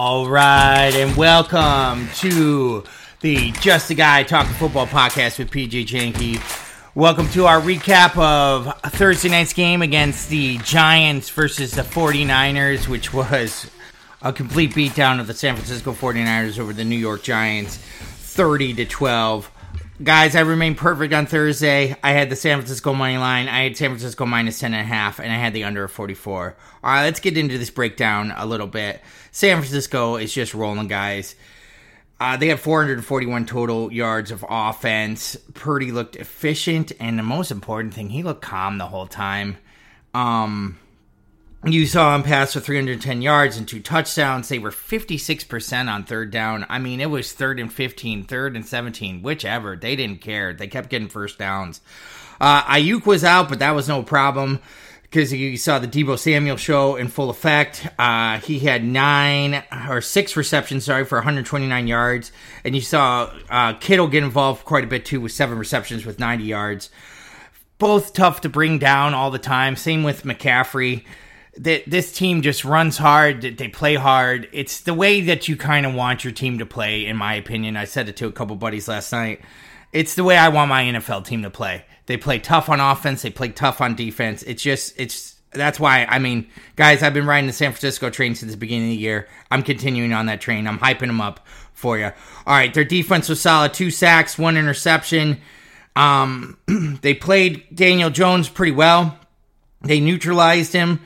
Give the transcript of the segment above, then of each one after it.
All right, and welcome to the Just a Guy Talking Football podcast with PJ Janke. Welcome to our recap of Thursday night's game against the Giants versus the 49ers, which was a complete beatdown of the San Francisco 49ers over the New York Giants, 30 to 12. Guys, I remained perfect on Thursday. I had the San Francisco money line. I had San Francisco minus 10 and a half, and I had the under of 44. All right, let's get into this breakdown a little bit. San Francisco is just rolling, guys. Uh, they had 441 total yards of offense. Purdy looked efficient, and the most important thing, he looked calm the whole time. Um, you saw him pass for 310 yards and two touchdowns. They were 56% on third down. I mean, it was third and 15, third and 17, whichever. They didn't care. They kept getting first downs. Uh, Aiyuk was out, but that was no problem because you saw the Deebo Samuel show in full effect. Uh, he had nine or six receptions, sorry, for 129 yards. And you saw uh, Kittle get involved quite a bit too with seven receptions with 90 yards. Both tough to bring down all the time. Same with McCaffrey that this team just runs hard. They play hard. It's the way that you kind of want your team to play, in my opinion. I said it to a couple buddies last night. It's the way I want my NFL team to play. They play tough on offense. They play tough on defense. It's just it's that's why I mean, guys, I've been riding the San Francisco train since the beginning of the year. I'm continuing on that train. I'm hyping them up for you. All right, their defense was solid. Two sacks, one interception. Um, they played Daniel Jones pretty well. They neutralized him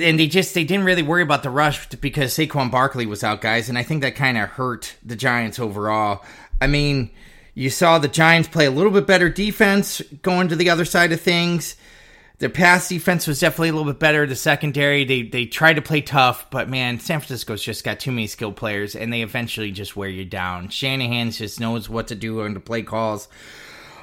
and they just they didn't really worry about the rush because Saquon Barkley was out, guys, and I think that kind of hurt the Giants overall. I mean, you saw the Giants play a little bit better defense going to the other side of things. Their pass defense was definitely a little bit better. The secondary, they they tried to play tough, but man, San Francisco's just got too many skilled players, and they eventually just wear you down. Shanahan just knows what to do on the play calls.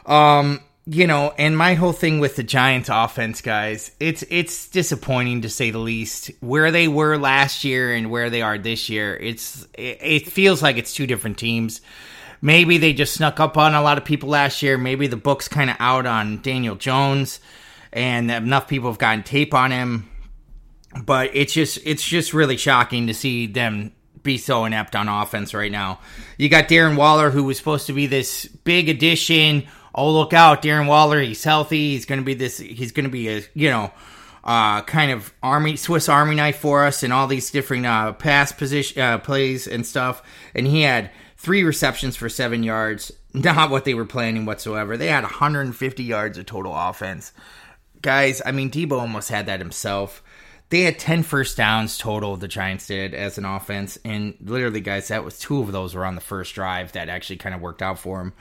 Um, you know, and my whole thing with the Giants offense, guys, it's it's disappointing to say the least. Where they were last year and where they are this year, it's it, it feels like it's two different teams. Maybe they just snuck up on a lot of people last year. Maybe the book's kind of out on Daniel Jones, and enough people have gotten tape on him. But it's just it's just really shocking to see them be so inept on offense right now. You got Darren Waller, who was supposed to be this big addition oh look out, Darren Waller, he's healthy. He's going to be this. He's going to be a you know. Uh, kind of army Swiss Army knife for us and all these different uh, pass position uh, plays and stuff. And he had three receptions for seven yards. Not what they were planning whatsoever. They had 150 yards of total offense. Guys, I mean, Deebo almost had that himself. They had 10 first downs total, the Giants did, as an offense. And literally, guys, that was two of those were on the first drive that actually kind of worked out for them.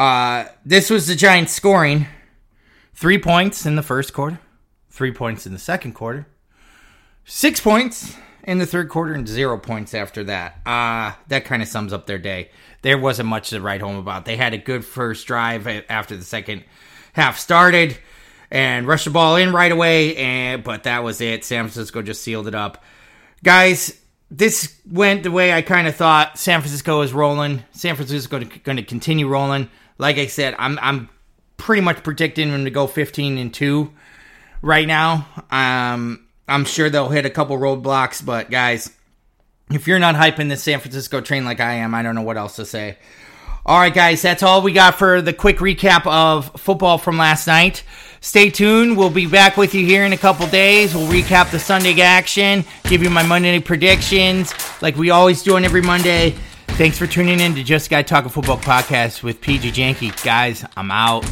Uh, this was the Giants scoring three points in the first quarter, three points in the second quarter, six points in the third quarter, and zero points after that. Uh, that kind of sums up their day. There wasn't much to write home about. They had a good first drive after the second half started and rushed the ball in right away, and but that was it. San Francisco just sealed it up. Guys, this went the way I kind of thought. San Francisco is rolling. San Francisco going to continue rolling. Like I said, I'm I'm pretty much predicting them to go 15 and two right now. Um, I'm sure they'll hit a couple roadblocks, but guys, if you're not hyping the San Francisco train like I am, I don't know what else to say. All right, guys, that's all we got for the quick recap of football from last night. Stay tuned. We'll be back with you here in a couple days. We'll recap the Sunday action, give you my Monday predictions like we always do on every Monday. Thanks for tuning in to Just Guy Talking Football podcast with PJ Janke. Guys, I'm out.